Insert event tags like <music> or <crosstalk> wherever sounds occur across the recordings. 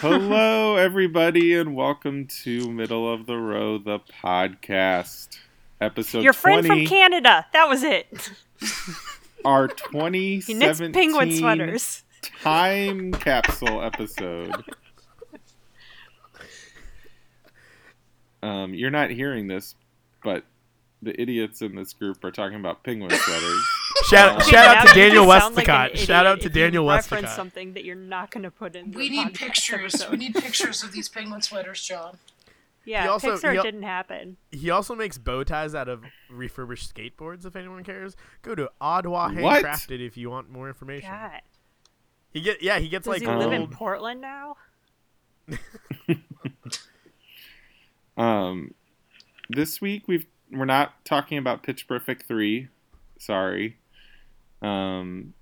Hello, everybody, and welcome to Middle of the Row, the podcast, episode. Your friend 20, from Canada. That was it. Our <laughs> He 2017 penguin sweaters. time capsule episode. Um, you're not hearing this, but the idiots in this group are talking about penguin sweaters. Shout, Okay, shout out to Daniel just sound like Westcott. shout out to if you Daniel reference Westcott. something that you're not going to put in. We need pictures. episode. We need pictures of these penguin sweaters, John. Yeah, He also- Pixar he didn't happen. He also makes bow ties out of refurbished skateboards. If anyone cares, go to Ottawa What? Handcrafted if you want more information. God, He get yeah he gets does like he live in Portland now? <laughs> <laughs> Um, this week we've we're not talking about Pitch Perfect three. Sorry. Um,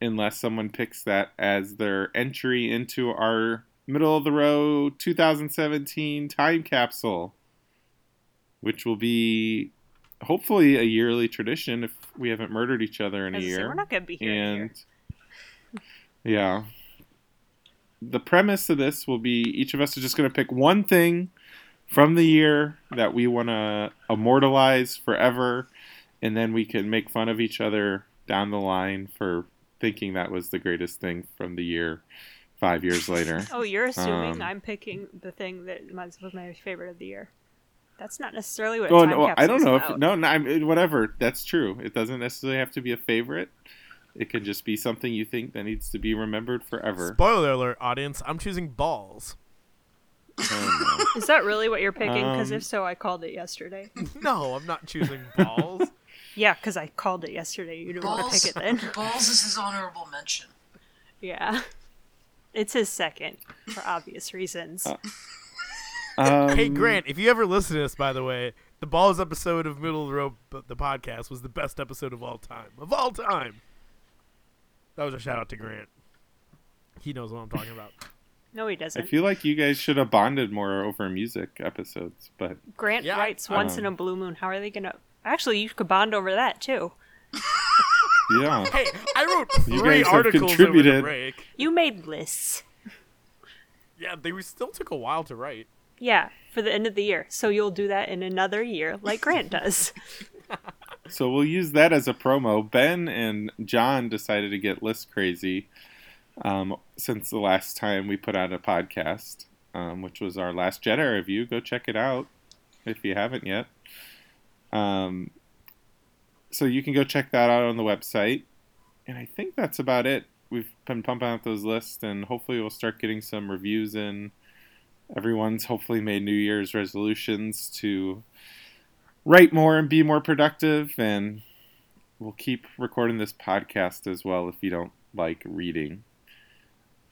unless someone picks that as their entry into our middle of the row 2017 time capsule, which will be hopefully a yearly tradition if we haven't murdered each other in a gonna say, year we're not going to be here. in a year. and yeah the premise of this will be each of us is just going to pick one thing from the year that we want to immortalize forever and then we can make fun of each other down the line for thinking that was the greatest thing from the year five years later <laughs> Oh, you're assuming Um, I'm picking the thing that was was my favorite of the year. That's not necessarily what. oh time no i don't know if no, no I'm, whatever that's true it doesn't necessarily have to be a favorite it could just be something you think that needs to be remembered forever Spoiler alert, audience! I'm choosing balls. Oh, no. <laughs> Is that really what you're picking? Because Um, if so, I called it yesterday. <laughs> no, I'm not choosing balls. Yeah, because I called it yesterday. You didn't want to pick it then. <laughs> Balls is his honorable mention. Yeah. It's his second, for obvious reasons. Uh, <laughs> Um, hey Grant, if you ever listen to this, by the way, the balls episode of Middle of the Road, the podcast, was the best episode of all time. Of all time. That was a shout out to Grant. He knows what I'm talking about. no, he doesn't. I feel like you guys should have bonded more over music episodes, but Grant Yeah, writes once in um, a blue moon. How are they gonna? Actually, you could bond over that too. yeah. Hey, I wrote You three guys have articles over contributed. the break. You made lists. Yeah, they still took a while to write. Yeah, for the end of the year. So you'll do that in another year, like Grant does. <laughs> So we'll use that as a promo. Ben and John decided to get list crazy um, since the last time we put out a podcast, um, which was our last Jedi review. Go check it out if you haven't yet. Um, so you can go check that out on the website. And I think that's about it. We've been pumping out those lists, and hopefully we'll start getting some reviews in. Everyone's hopefully made New Year's resolutions to write more and be more productive, and we'll keep recording this podcast as well if you don't like reading.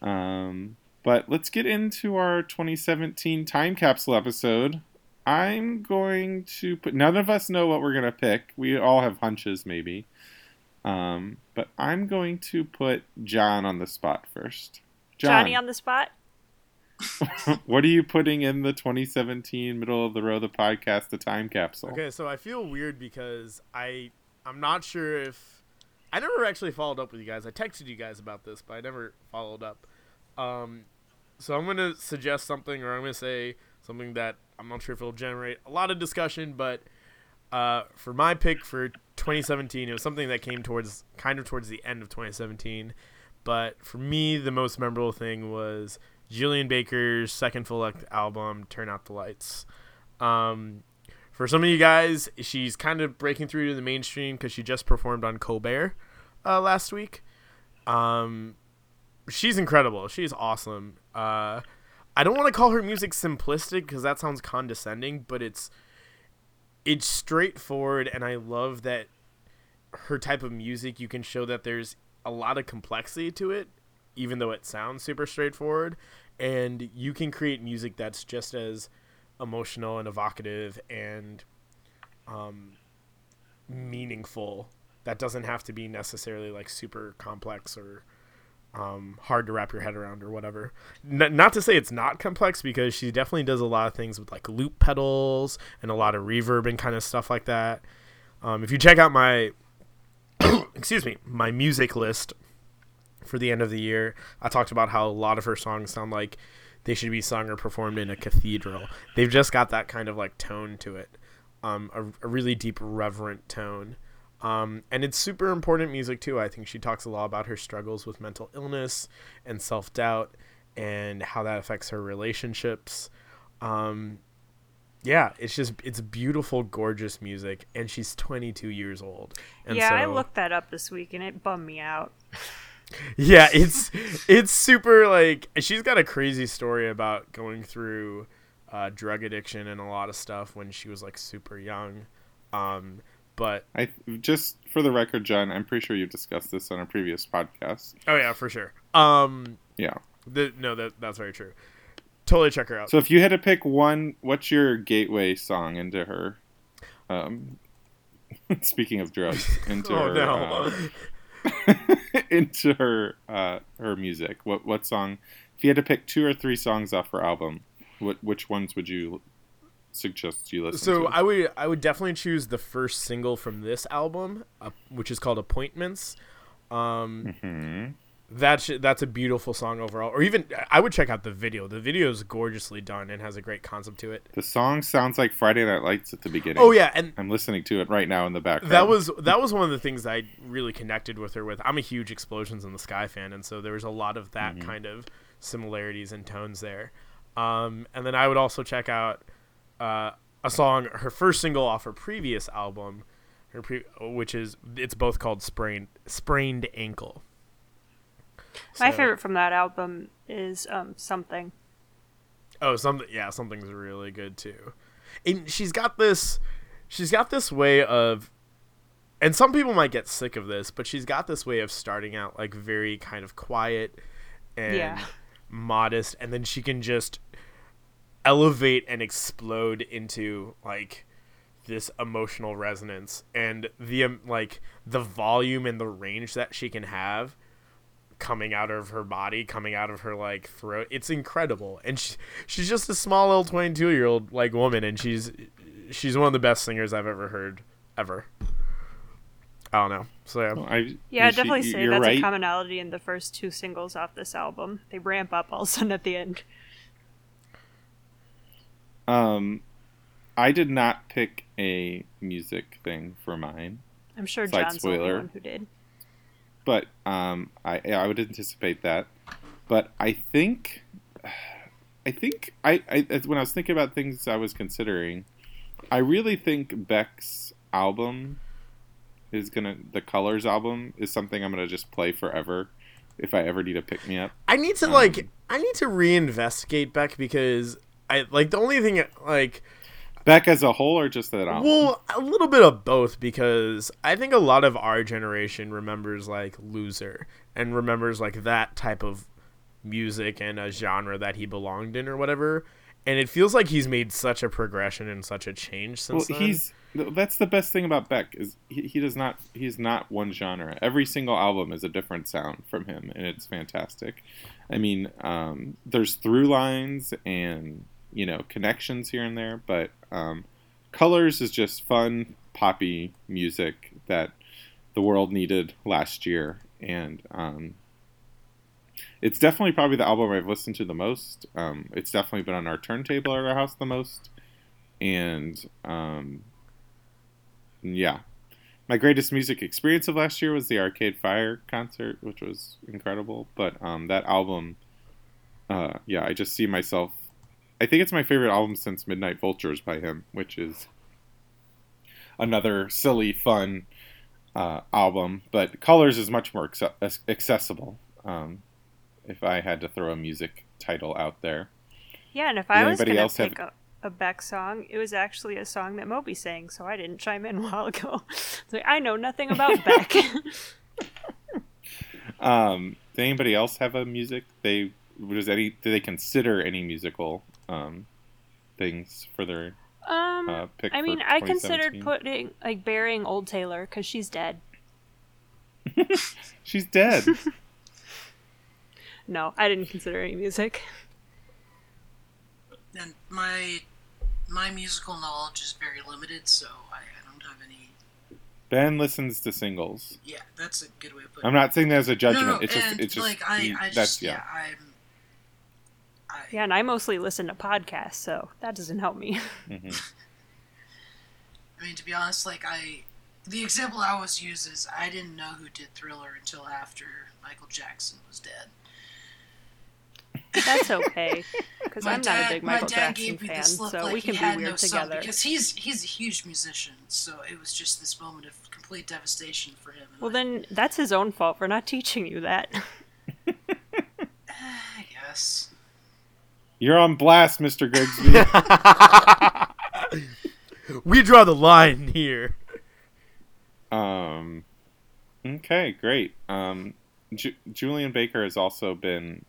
Um, but let's get into our 2017 time capsule episode. I'm going to put. None of us know what we're gonna pick. We all have hunches, maybe. Um, but I'm going to put John on the spot first. John, Johnny on the spot. <laughs> what are you putting in the 2017 middle of the row the podcast the time capsule? Okay, so I feel weird because I I'm not sure if I never actually followed up with you guys. I texted you guys about this, but I never followed up. Um, so I'm gonna suggest something, or I'm gonna say something that I'm not sure if it'll generate a lot of discussion, but uh, for my pick for 2017, it was something that came towards kind of towards the end of 2017. But for me, the most memorable thing was Julien Baker's second full length album, "Turn Out the Lights." Um, for some of you guys, she's kind of breaking through to the mainstream because she just performed on Colbert uh, last week. Um, she's incredible. She's awesome. Uh, I don't want to call her music simplistic because that sounds condescending, but it's it's straightforward, and I love that her type of music. You can show that there's a lot of complexity to it, even though it sounds super straightforward, and you can create music that's just as emotional and evocative and um, meaningful. That doesn't have to be necessarily like super complex or um, hard to wrap your head around or whatever. N- not to say it's not complex because she definitely does a lot of things with like loop pedals and a lot of reverb and kind of stuff like that. Um, if you check out my <coughs> excuse me my music list for the end of the year. I talked about how a lot of her songs sound like they should be sung or performed in a cathedral. They've just got that kind of like tone to it, um, a, a really deep, reverent tone. Um, and it's super important music too. I think she talks a lot about her struggles with mental illness and self doubt and how that affects her relationships. Um, yeah, it's just it's beautiful, gorgeous music, and she's 22 years old. And yeah, I looked that up this week and it bummed me out. <laughs> yeah it's it's super like she's got a crazy story about going through uh, drug addiction and a lot of stuff when she was like super young um but I just for the record, John, I'm pretty sure you discussed this on a previous podcast. oh yeah for sure um Yeah. the, no that that's very true totally check her out So if you had to pick one, what's your gateway song into her? Um, <laughs> speaking of drugs, <laughs> into oh her, no uh, <laughs> into her uh, her music. What what song? If you had to pick two or three songs off her album, what which ones would you suggest you listen so to? i would i would definitely choose the first single from this album uh, which is called appointments um hmm that's that's a beautiful song overall or even i would check out the video the video is gorgeously done and has a great concept to it The song sounds like Friday Night Lights at the beginning. oh yeah and I'm listening to it right now in the background. that was that was one of the things I really connected with her with. I'm a huge Explosions in the Sky fan, and so there was a lot of that kind of similarities and tones there. Um, and then I would also check out uh, a song, her first single off her previous album, her pre- which is it's both called "Sprained Sprained Ankle." My favorite from that album is um, Something. Oh, something yeah, something's really good too. And she's got this she's got this way of and some people might get sick of this, but she's got this way of starting out like very kind of quiet and Yeah. modest and then she can just elevate and explode into like this emotional resonance and the um, like the volume and the range that she can have coming out of her body, coming out of her like throat. It's incredible, and she, she's just a small little twenty-two year old like woman, and she's she's one of the best singers I've ever heard ever. I don't know. So yeah, I, Yeah, I'd she- definitely say you're that's right. a commonality in the first two singles off this album. They ramp up all of a sudden at the end. Um, I did not pick a music thing for mine, I'm sure Slight John's the only spoiler. one who did. but um, I I would anticipate that. But I think, I think I, I when I was thinking about things I was considering, I really think Beck's album is gonna the Colors album is something I'm gonna just play forever if I ever need a pick me up. I need to like I need to reinvestigate Beck because I like the only thing like Beck as a whole or just that album? Well, a little bit of both because I think a lot of our generation remembers like Loser and remembers like that type of music and a genre that he belonged in or whatever. And it feels like he's made such a progression and such a change Well, since then. he's that's the best thing about Beck is he, he does not he's not one genre. Every single album is a different sound from him, and it's fantastic. I mean, um, there's through lines and you know connections here and there, but um, Colors is just fun poppy music that the world needed last year, and um, it's definitely probably the album I've listened to the most. Um, it's definitely been on our turntable at our house the most, and um, yeah, my greatest music experience of last year was the Arcade Fire concert, which was incredible. But um, that album, uh, yeah, I just see myself. I think it's my favorite album since Midnight Vultures by him, which is another silly, fun uh, album. But Colors is much more acce- accessible. Um, if I had to throw a music title out there, Yeah, and if I was anybody gonna else have- a, a Beck song, it was actually a song that Moby sang, so I didn't chime in a <laughs> while ago. It's like I know nothing about <laughs> Beck. <laughs> Um, does anybody else have a music they does any do they consider any musical um, things for their um, uh, pick? I for mean, I considered putting like burying Old Taylor because she's dead. <laughs> She's dead. <laughs> No, I didn't consider any music. And my my musical knowledge is very limited, so I, I don't have any Ben listens to singles. Yeah, that's a good way of putting I'm it. not saying that as a judgment. No, no, it's just it's just like I, he- I that's yeah. yeah, I'm. I, Yeah, and I mostly listen to podcasts, so that doesn't help me. <laughs> Mhm. I mean, to be honest, like I, the example I always use is I didn't know who did Thriller until after Michael Jackson was dead. That's <laughs> okay, because I'm dad, not a big my Michael dad Jackson gave me fan, this look so like we he can had be no weird son together. because he's he's a huge musician. So it was just this moment of complete devastation for him. Well, I- then that's his own fault for not teaching you that. <sighs> I guess. You're on blast, Mr. Grigsby. <laughs> we draw the line here. um, okay, great. Um, Ju- Julien Baker has also been.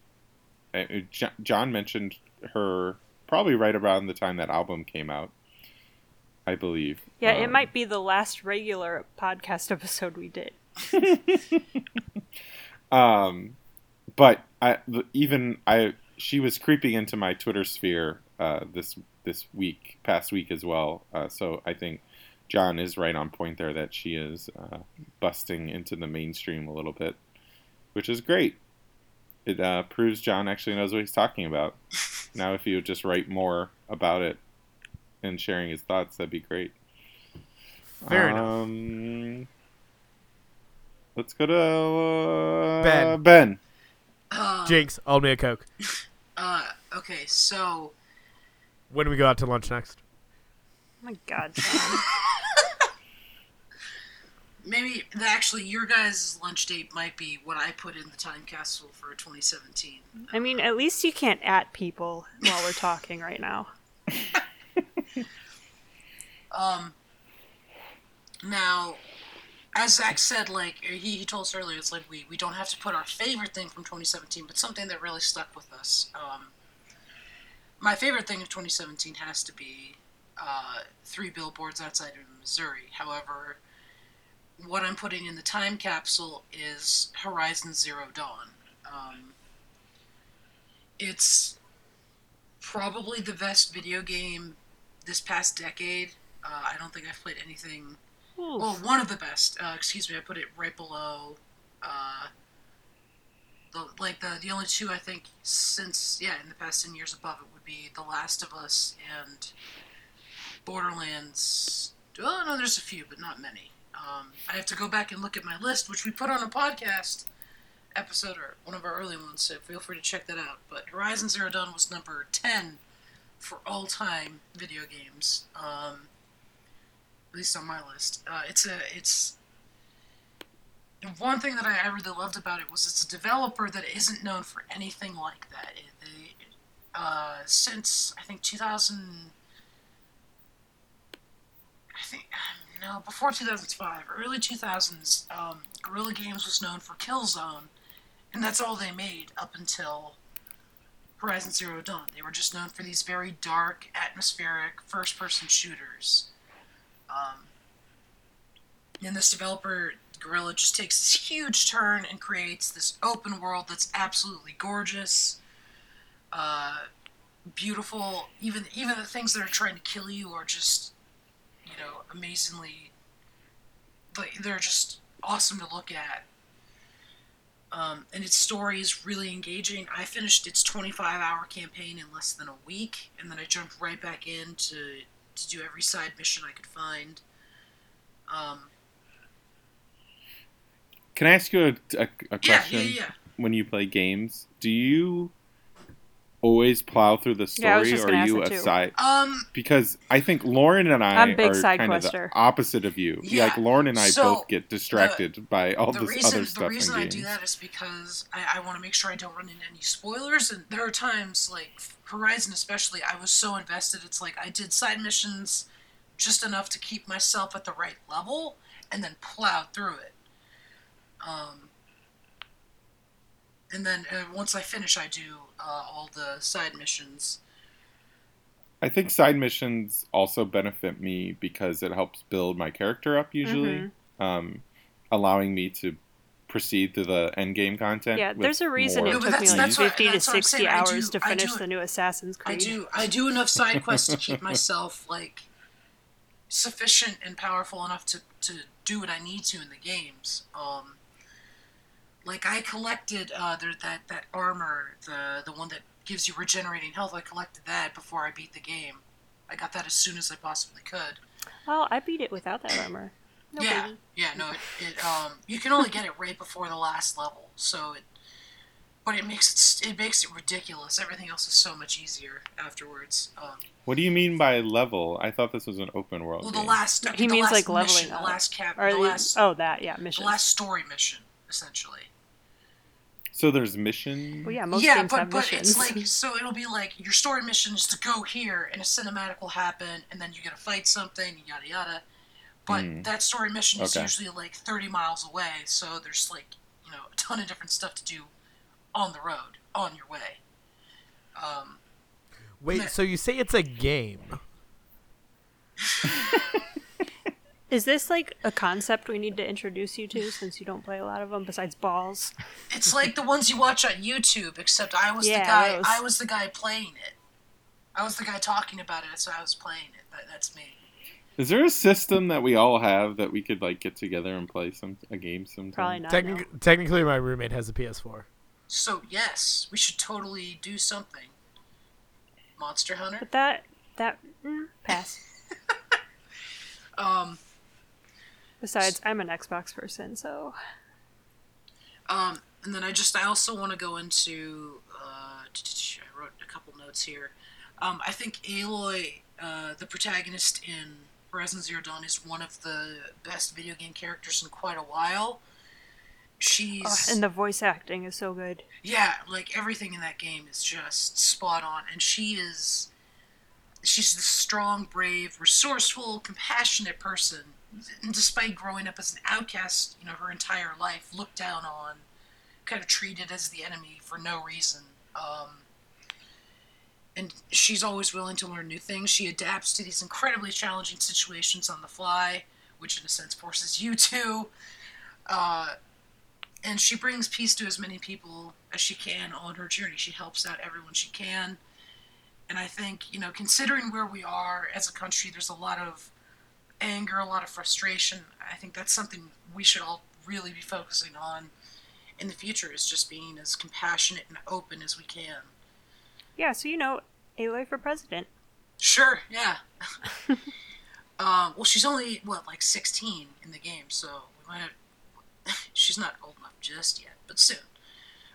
Uh, Jo- John mentioned her probably right around the time that album came out. I believe. Yeah, it Um, might be the last regular podcast episode we did. <laughs> um, but I even I she was creeping into my Twitter sphere uh, this this week, past week as well. Uh, so I think John is right on point there that she is uh, busting into the mainstream a little bit, which is great. It uh, proves John actually knows what he's talking about. <laughs> now, if he would just write more about it and sharing his thoughts, that'd be great. Fair enough. um, Let's go to uh, Ben. Ben. Uh, Jinx, I'll me a Coke. <laughs> uh, okay, so When do we go out to lunch next? Oh my god. <laughs> Maybe actually your guys' lunch date might be what I put in the time capsule for 2017. I mean, at least you can't at people while we're talking right now. <laughs> <laughs> Um, now, as Zach said, like he, he told us earlier, it's like we, we don't have to put our favorite thing from 2017, but something that really stuck with us. Um, my favorite thing of 2017 has to be uh, three billboards outside of Missouri. However, what I'm putting in the time capsule is Horizon Zero Dawn. Um, it's probably the best video game this past decade. Uh, I don't think I've played anything. Ooh. Well, one of the best. Uh, excuse me, I put it right below. Uh, the like the the only two I think since yeah in the past ten years above it would be The Last of Us and Borderlands. Oh no, there's a few, but not many. Um, I have to go back and look at my list, which we put on a podcast episode or one of our early ones. So feel free to check that out. But Horizon Zero Dawn was number ten for all time video games. Um, least on my list. Uh, it's a it's one thing that I, I really loved about it was it's a developer that isn't known for anything like that. It, they, uh, since I think 2000, I think no before 2005, early 2000s, um, Guerrilla Games was known for Killzone, and that's all they made up until Horizon Zero Dawn. They were just known for these very dark, atmospheric, first-person shooters. Um, and this developer, Guerrilla, just takes this huge turn and creates this open world that's absolutely gorgeous, uh, beautiful. Even even the things that are trying to kill you are just, you know, amazingly. They're just awesome to look at. Um, and its story is really engaging. I finished its 25 hour campaign in less than a week, and then I jumped right back in to, do every side mission I could find. Um, Can I ask you a, a, a yeah, question? yeah, yeah. When you play games, do you always plow through the Yeah, I was story, just or are you that a too. side? Um, Because I think Lauren and I I'm big are side kind of the opposite of you. Yeah, Like Lauren and I so both get distracted by all the this reason other stuff. the reason I games. do that is because I, I want to make sure I don't run into any spoilers. And there are times like Horizon, especially, I was so invested. It's like I did side missions just enough to keep myself at the right level, and then plowed through it. Um, and then uh, once I finish, I do uh, all the side missions. I think side missions also benefit me because it helps build my character up usually, Mm-hmm. um, allowing me to proceed to the end game content. Yeah, there's a reason more it No, but took me that's- like what- 50 to that's what I'm 60 saying. Hours do- to finish do- the new Assassin's Creed. I Creed. do I do enough side quests to keep myself like sufficient and powerful enough to, to do what I need to in the games. Um, like I collected uh, there, that that armor, the the one that gives you regenerating health. I collected that before I beat the game. I got that as soon as I possibly could. Well, I beat it without that armor. <coughs> No yeah, baby. yeah, no, it, it um you can only get it right before the last level, so it but it makes it it makes it ridiculous. Everything else is so much easier afterwards. Um, What do you mean by level? I thought this was an open world. well, the game. last He the means, last like, leveling mission, up. the last cap, Or the the- last oh, that yeah, the last story mission essentially. So there's mission. Well, yeah, most yeah, games but have but missions. it's like <laughs> so it'll be like your story mission is to go here and a cinematic will happen and then you gotta fight something and yada yada. But Hmm. that story mission is Okay. usually like thirty miles away, so there's like you know a ton of different stuff to do on the road on your way. Um, Wait, so you say it's a game? <laughs> <laughs> Is this like a concept we need to introduce you to since you don't play a lot of them besides balls? it's like the ones you watch on YouTube, except I was Yeah, the guy. those. I was the guy playing it. I was the guy talking about it, so I was playing it. That, that's me. Is there a system that we all have that we could like get together and play some a game sometime? Probably not. Technic- no. Technically, my roommate has a PS4. So yes, we should totally do something. Monster Hunter. But that that mm, pass. <laughs> Um, Besides, I'm an Xbox person, so um, and then I just I also want to go into. Uh, I wrote a couple notes here. Um, I think Aloy, uh, the protagonist in Horizon Zero Dawn, is one of the best video game characters in quite a while. She's oh, and the voice acting is so good. Yeah, like everything in that game is just spot on, and she is. She's the strong, brave, resourceful, compassionate person. Despite growing up as an outcast, you know, her entire life, looked down on, kind of treated as the enemy for no reason. Um, and she's always willing to learn new things. She adapts to these incredibly challenging situations on the fly, which in a sense forces you <laughs> to. Uh, and she brings peace to as many people as she can on her journey. She helps out everyone she can. And I think, you know, considering where we are as a country, there's a lot of anger, a lot of frustration. I think that's something we should all really be focusing on in the future is just being as compassionate and open as we can. Yeah, so you know, Aloy for president. Sure, yeah. <laughs> um, well, she's only, what, like 16 in the game, so we might have, <laughs> she's not old enough just yet, but soon.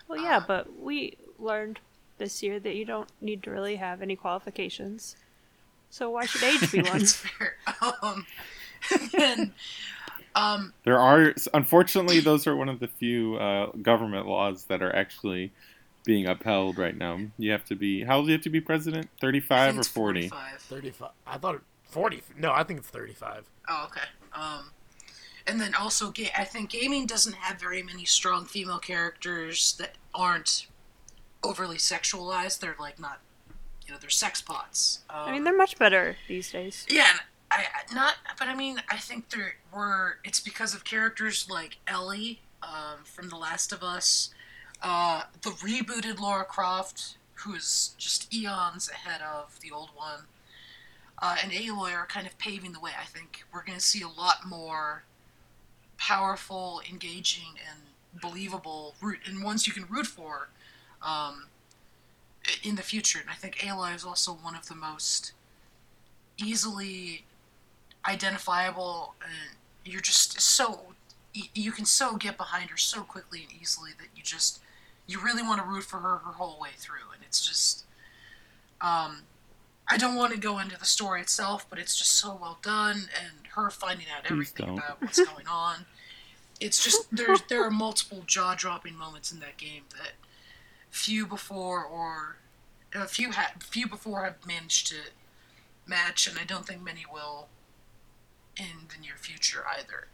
Well, yeah, Uh, but we learned this year that you don't need to really have any qualifications. So why should age be <laughs> one? That's fair. Um, <laughs> and um, There are, unfortunately, those are one of the few uh, government laws that are actually being upheld right now. You have to be, how old do you have to be president? 35 or 40? 45. 35. I thought 40. No, I think it's 35. Oh, okay. Um, and then also, ga- I think gaming doesn't have very many strong female characters that aren't overly sexualized. They're like not, you know, they're sex pots. Um, I mean, they're much better these days. Yeah, I I- not, but I mean, I think there were. It's because of characters like Ellie um, from The Last of Us, uh, the rebooted Lara Croft, who is just eons ahead of the old one, uh, and Aloy are kind of paving the way. I think we're going to see a lot more powerful, engaging, and believable root, and ones you can root for. Um, in the future, and I think Aloy is also one of the most easily identifiable and you're just so you can so get behind her so quickly and easily that you just you really want to root for her her whole way through and it's just um I don't want to go into the story itself but it's just so well done and her finding out everything about what's going on. It's just there's there are multiple jaw-dropping moments in that game that few before or a few ha- few before have managed to match, and I don't think many will in the near future either.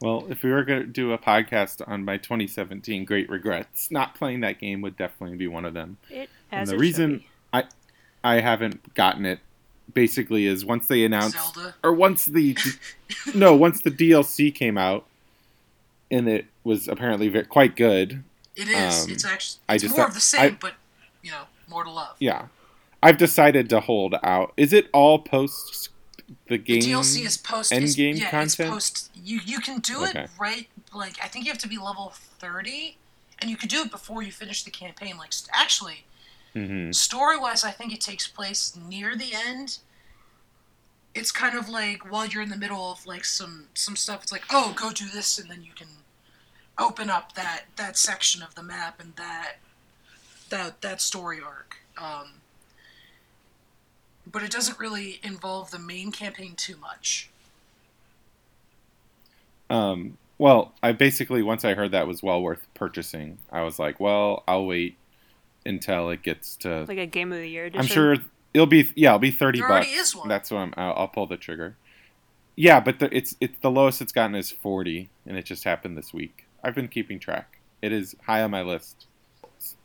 Well, if we were going to do a podcast on my 2017 great regrets, not playing that game would definitely be one of them. It And the reason be. I I haven't gotten it basically is once they announced Zelda. or once the <laughs> no, once the DLC came out and it was apparently ve- quite good. It is. Um, it's actually I it's just more thought- of the same, I- but you know, more to love. Yeah. I've decided to hold out. Is it all post the game? The DLC is post end game yeah, content? It's post. You you can do Okay. it right. Like I think you have to be level thirty, and you could do it before you finish the campaign. Like actually, hmm story wise, I think it takes place near the end. It's kind of like while you're in the middle of like some some stuff. It's like oh, go do this, and then you can open up that that section of the map and that that that story arc. Um, but it doesn't really involve the main campaign too much. Um, well, I basically once I heard that was well worth purchasing, I was like, well, I'll wait until it gets to. Like a game of the year edition. I'm sure it'll be yeah, it'll be thirty There bucks. already is one. That's what I'm. I'll, I'll pull the trigger. Yeah, but the, it's it's the lowest it's gotten is forty, and it just happened this week. I've been keeping track. It is high on my list.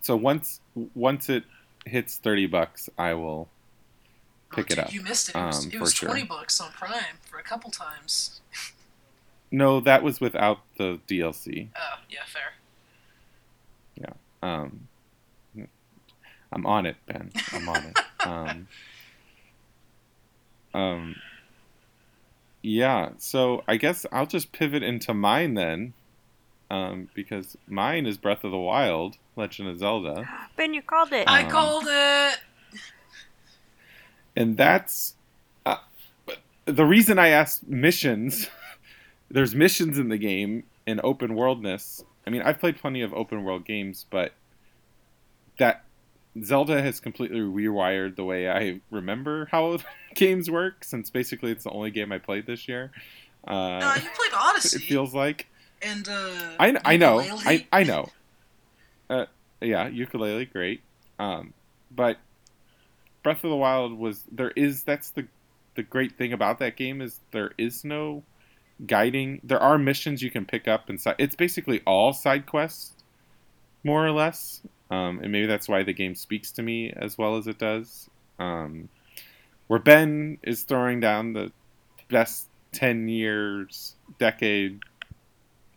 So once once it hits thirty bucks, I will pick oh, it dude, up. You missed it. It was, um, it was for sure. twenty bucks on Prime for a couple times. No, that was without the DLC. Oh, yeah, fair. Um, I'm on it, Ben. I'm on it. <laughs> Um, um, yeah. So I guess I'll just pivot into mine then, um, because mine is Breath of the Wild, Legend of Zelda, <gasps> Ben, you called it. I Um, called it. and that's uh, the reason I asked missions. <laughs> There's missions in the game and open worldness. I mean, I've played plenty of open world games, but that Zelda has completely rewired the way I remember how <laughs> games work. Since basically it's the only game I played this year. Uh, Uh, you played <laughs> Odyssey. it feels like and uh, I, I know I, I know. Uh, yeah, ukulele, great. Um, but Breath of the Wild was there is that's the the great thing about that game is there is no guiding. There are missions you can pick up inside. It's basically all side quests, more or less. Um, and maybe that's why the game speaks to me as well as it does. Um, where Ben is throwing down the best ten years, decade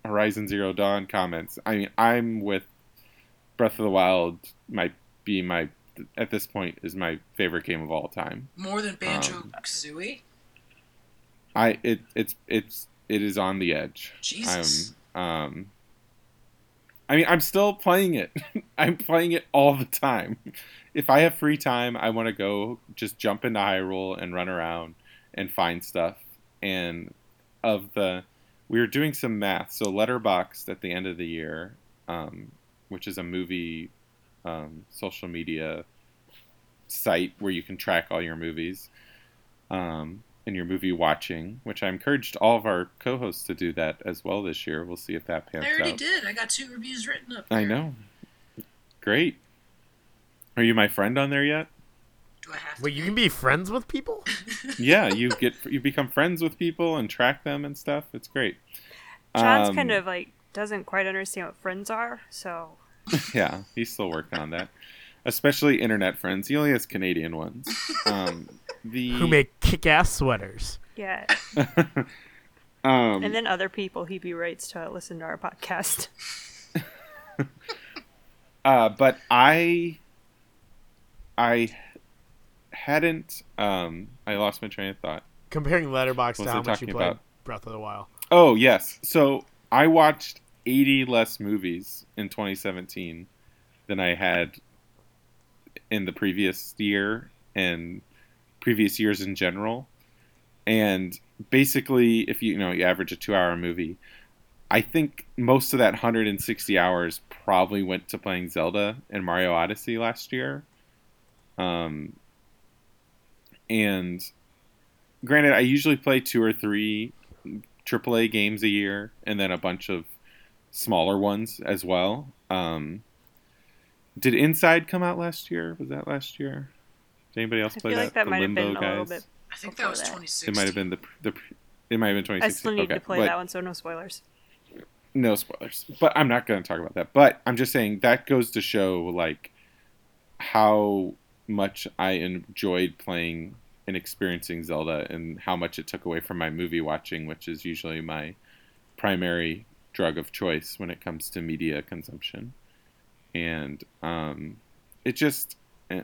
Horizon Zero Dawn comments. I mean, I'm with Breath of the Wild. Might be my at this point is my favorite game of all time. more than Banjo um, Kazooie. I it it's it's it is on the edge. Jesus. I'm um. I mean, I'm still playing it. <laughs> I'm playing it all the time. If I have free time, I want to go just jump into Hyrule and run around and find stuff. And of the, we were doing some math. So Letterboxd at the end of the year, um, which is a movie, um, social media site where you can track all your movies. Um, and your movie watching, which I encouraged all of our co-hosts to do that as well this year. We'll see if that pans out. I already out. did. I got two reviews written up. I know. Great. Are you my friend on there yet? Do I have to? Wait, you can be friends with people? <laughs> Yeah, you get you become friends with people and track them and stuff. It's great. John's Um, kind of like doesn't quite understand what friends are, so <laughs> yeah. He's still working on that, especially internet friends. He only has Canadian ones. Um, <laughs> the Who make kick-ass sweaters? yeah. um, And then other people he berates to listen to our podcast. Uh, but I, I hadn't. Um, I lost my train of thought. Comparing Letterboxd to how much you talking played about? Breath of the Wild. Oh yes. So I watched 80 less movies in 2017 than I had in the previous year and previous years in general. And basically, if you, you know you average a two-hour movie, I think most of that 160 hours probably went to playing Zelda and Mario Odyssey last year. Um, and granted, I usually play two or three AAA games a year, and then a bunch of smaller ones as well. Um, did Inside come out last year? Was that last year? Did anybody else I play feel that? like that The might have been Limbo a little bit. I think that was that. 2016. It might have been the the. It might have been 2016. I still need okay. to play but- that one, so no spoilers. no spoilers but i'm not going to talk about that but i'm just saying that goes to show like how much i enjoyed playing and experiencing zelda and how much it took away from my movie watching which is usually my primary drug of choice when it comes to media consumption and um, it just eh,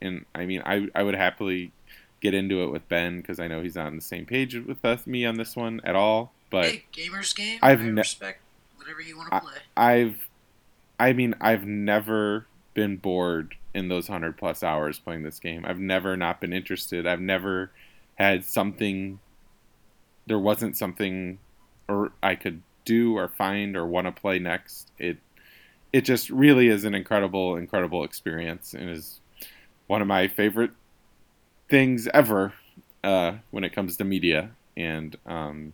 and I mean, I I would happily get into it with Ben because I know he's not on the same page with us, me on this one at all. But hey, gamers game. I've I ne- respect whatever you want to play. I've, I mean, I've never been bored in those hundred plus hours playing this game. I've never not been interested. I've never had something. There wasn't something, or I could do or find or want to play next. It, it just really is an incredible, incredible experience, and is one of my favorite things ever uh, when it comes to media. And um,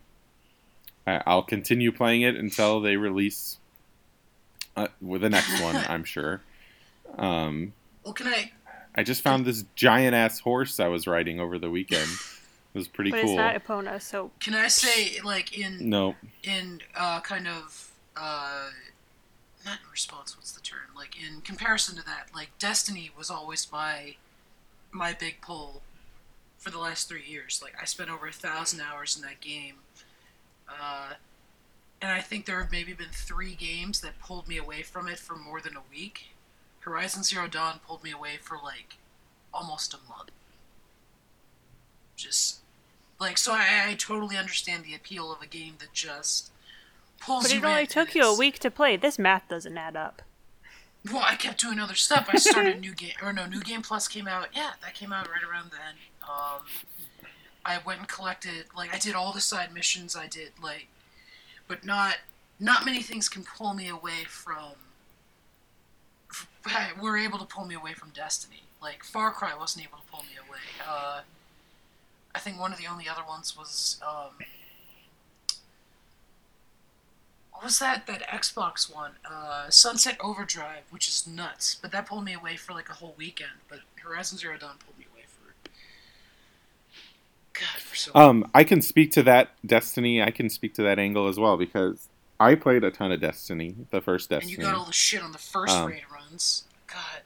I, I'll continue playing it until they release uh, with the next one. <laughs> I'm sure. Um, well, can I? I just found this giant ass horse I was riding over the weekend. It was pretty but cool. it's not Epona, so Can I say like in no, in uh, kind of uh, not in response. What's the term? Like in comparison to that, like Destiny was always my my big pull for the last three years. Like I spent over a thousand hours in that game, uh, and I think there have maybe been three games that pulled me away from it for more than a week. Horizon Zero Dawn pulled me away for like almost a month. Just like so, I, I totally understand the appeal of a game that just pulls me away. but it only took you a week to play. This math doesn't add up. Well, I kept doing other stuff. I started a <laughs> new game, or no, new game plus came out. Yeah, that came out right around then. Um, I went and collected, like, I did all the side missions. I did like, but not not many things can pull me away from. <laughs> Were able to pull me away from Destiny. Like Far Cry wasn't able to pull me away. Uh, I think one of the only other ones was um, what was that that Xbox one? Uh, Sunset Overdrive, which is nuts, but that pulled me away for like a whole weekend. But Horizon Zero Dawn pulled me away for God for so. um, I can speak to that Destiny. I can speak to that angle as well because I played a ton of Destiny, the first Destiny. and you got all the shit on the first Um, raid runs. God,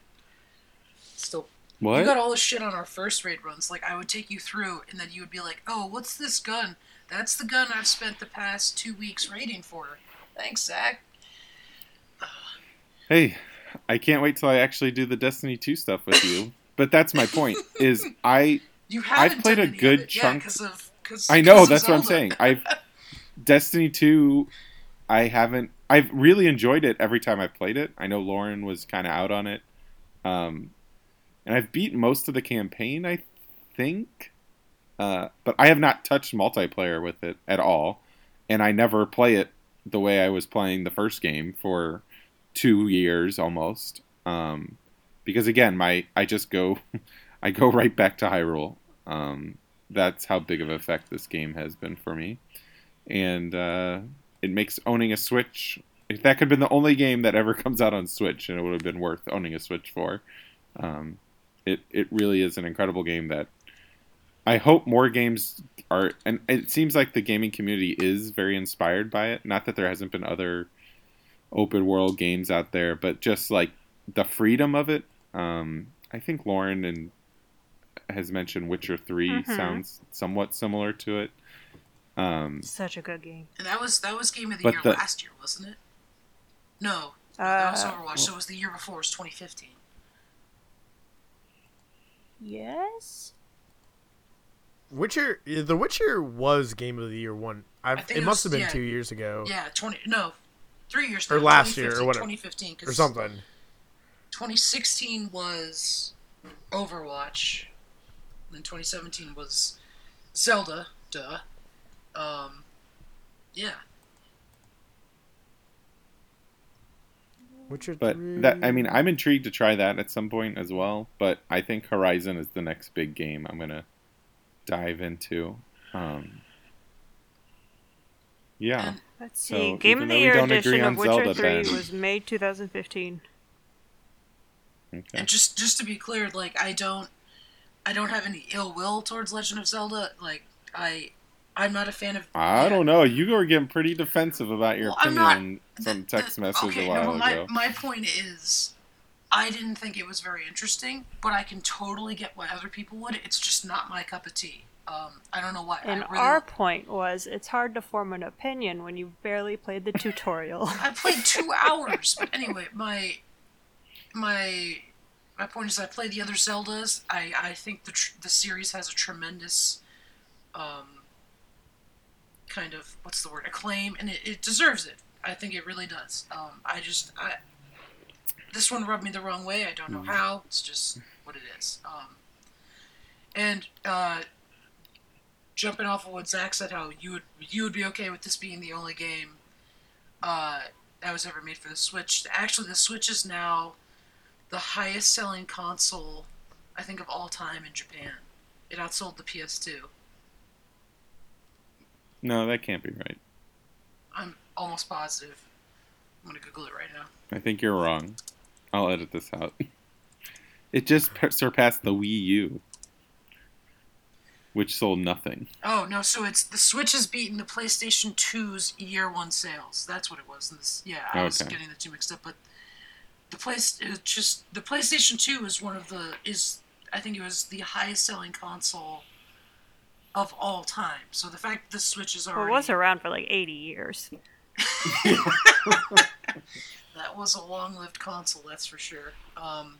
still what? You got all the shit on our first raid runs. Like I would take you through, and then you would be like, "Oh, what's this gun? That's the gun I've spent the past two weeks raiding for." Thanks, Zach. Hey, I can't wait till I actually do the Destiny 2 stuff with you. <laughs> but that's my point. Is I You haven't played a good chunk- Yeah, 'cause of, cause, I know that's what I'm saying. I've Destiny 2 I haven't I've really enjoyed it every time I've played it. I know Lauren was kind of out on it. Um and I've beat most of the campaign, I think. Uh, but I have not touched multiplayer with it at all, and I never play it the way I was playing the first game for two years almost. Um, because again, my I just go, <laughs> I go right back to Hyrule. Um, that's how big of effect this game has been for me, and uh, it makes owning a Switch. If that could have been the only game that ever <laughs> comes out on Switch, and it would have been worth owning a Switch for. Um, it it really is an incredible game that I hope more games are, and it seems like the gaming community is very inspired by it. Not that there hasn't been other open world games out there, but just like the freedom of it. Um, I think Lauren and has mentioned Witcher 3 Mhm. sounds somewhat similar to it. Um, Such a good game. And that was that was game of the But year the- last year, wasn't it? No, that was Uh, Overwatch. So it was the year before. It was 2015. yes. Witcher, The Witcher was Game of the Year one. I've, I think it it must was- have been yeah. two years ago Yeah, 20. No, three years. ago, Or last year, or whatever. 2015, 'cause or something. 2016 was Overwatch. And then 2017 was Zelda. Duh. Um, yeah. Witcher but 3. that I mean, I'm intrigued to try that at some point as well. But I think Horizon is the next big game I'm gonna dive into. Um, yeah. And Let's So, see. Game of the Year edition of Witcher Zelda, 3 Ben. was May 2015. Okay. And just just to be clear, like I don't I don't have any ill will towards Legend of Zelda. Like I I'm not a fan of I don't know. You were getting pretty defensive about your Well, I'm not- opinion on some the- text the- message okay, a while no, but my, ago. My point is I didn't think it was very interesting, but I can totally get why other people would. It's just not my cup of tea. Um, I don't know why. And really, our point was it's hard to form an opinion when you barely played the tutorial. <laughs> I played two hours, but anyway, my my my point is, I play the other Zeldas. I I think the tr- the series has a tremendous, um, kind of what's the word acclaim, and it, it deserves it. I think it really does. Um, I just I this one rubbed me the wrong way. I don't know how. It's just what it is. Um, and uh, jumping off of what Zach said, how you would you would be okay with this being the only game uh, that was ever made for the Switch. Actually, the Switch is now the highest selling console I think of all time in Japan. It outsold the PS2. No, that can't be right. I'm almost positive. I'm gonna Google it right now. I think you're wrong. I'll edit this out. <laughs> It just per- surpassed the Wii U, which sold nothing. Oh no, so it's the Switch has beaten the PlayStation 2's year one sales. That's what it was. And this, yeah, I was Okay. getting the two mixed up, but the place it's just the PlayStation 2 is one of the is I think it was the highest selling console of all time. So the fact that the Switch is Well, already it was around for like 80 years. <laughs> that was a long-lived console, that's for sure. Um,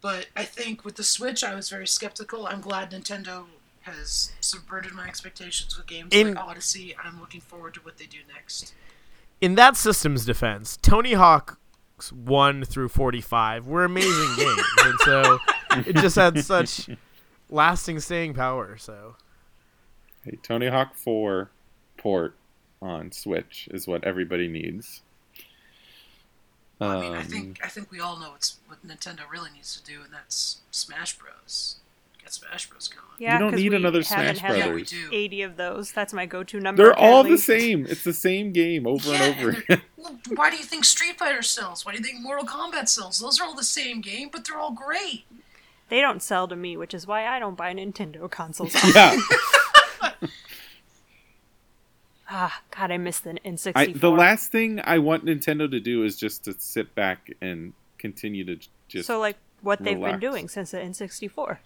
but I think with the Switch, I was very skeptical. I'm glad Nintendo has subverted my expectations with games In- like Odyssey. I'm looking forward to what they do next. In that system's defense, Tony Hawk's 1 through 45 were amazing games. And so it just had such <laughs> lasting staying power. So Hey, Tony Hawk 4 port on Switch is what everybody needs. I mean, I Um, think I think we all know what's what Nintendo really needs to do, and that's Smash Bros. Get Smash Bros. going. Yeah, don't need we another Smash had Yeah, we do. 80 of those. That's my go-to number. They're all at the same. It's the same game over Yeah, and over and. Well, why do you think Street Fighter sells? Why do you think Mortal Kombat sells? Those are all the same game, but they're all great. They don't sell to me, which is why I don't buy Nintendo consoles. <laughs> yeah. <laughs> ah, God, I miss the N64. I, the last thing I want Nintendo to do is just to sit back and continue to just. so like what they've been doing since the N64.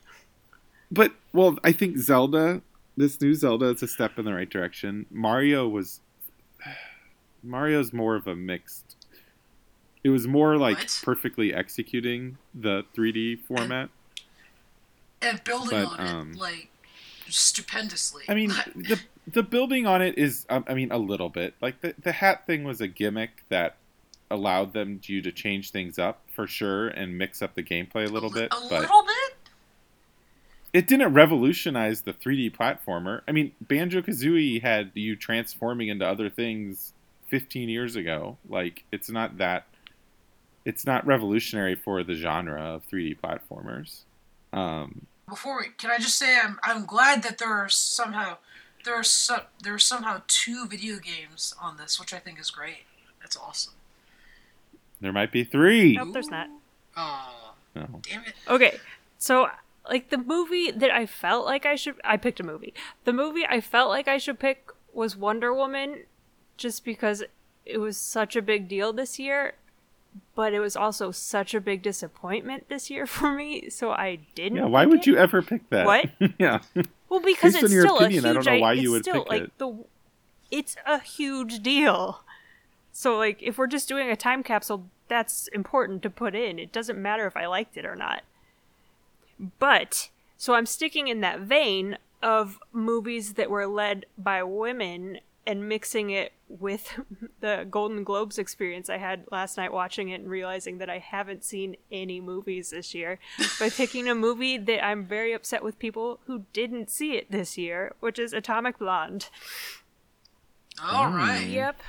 but well, I think Zelda, this new Zelda, is a step in the right direction. Mario was. <sighs> Mario's more of a mixed. It was more like What? perfectly executing the 3D format. And building But, on um, it like stupendously. I mean, <laughs> the the building on it is, um, I mean, a little bit like the the hat thing was a gimmick that allowed them you to change things up for sure and mix up the gameplay a little li- bit, A but little bit. it didn't revolutionize the 3D platformer. I mean, Banjo Kazooie had you transforming into other things 15 years ago. Like, it's not that. It's not revolutionary for the genre of 3D platformers. Um, Before we, can I just say I'm I'm glad that there are somehow there are so, there are somehow two video games on this, which I think is great. That's awesome. there might be three. Nope, there's not. Oh, No. damn it! Okay, so like the movie that I felt like I should I picked a movie. The movie I felt like I should pick was Wonder Woman just because it was such a big deal this year, but it was also such a big disappointment this year <laughs> for me, so I didn't. Yeah, why would it. you ever pick that? What? <laughs> yeah. Well, because it's still opinion, a I huge. don't know why you would still, pick like, it. The, it's a huge deal. So, like, if we're just doing a time capsule, that's important to put in. It doesn't matter if I liked it or not. But so I'm sticking in that vein of movies that were led by women and mixing it with <laughs> the Golden Globes experience I had last night watching it and realizing that I haven't seen any movies this year by picking a movie that I'm very upset with people who didn't see it this year, which is Atomic Blonde. All mm. right. Yep.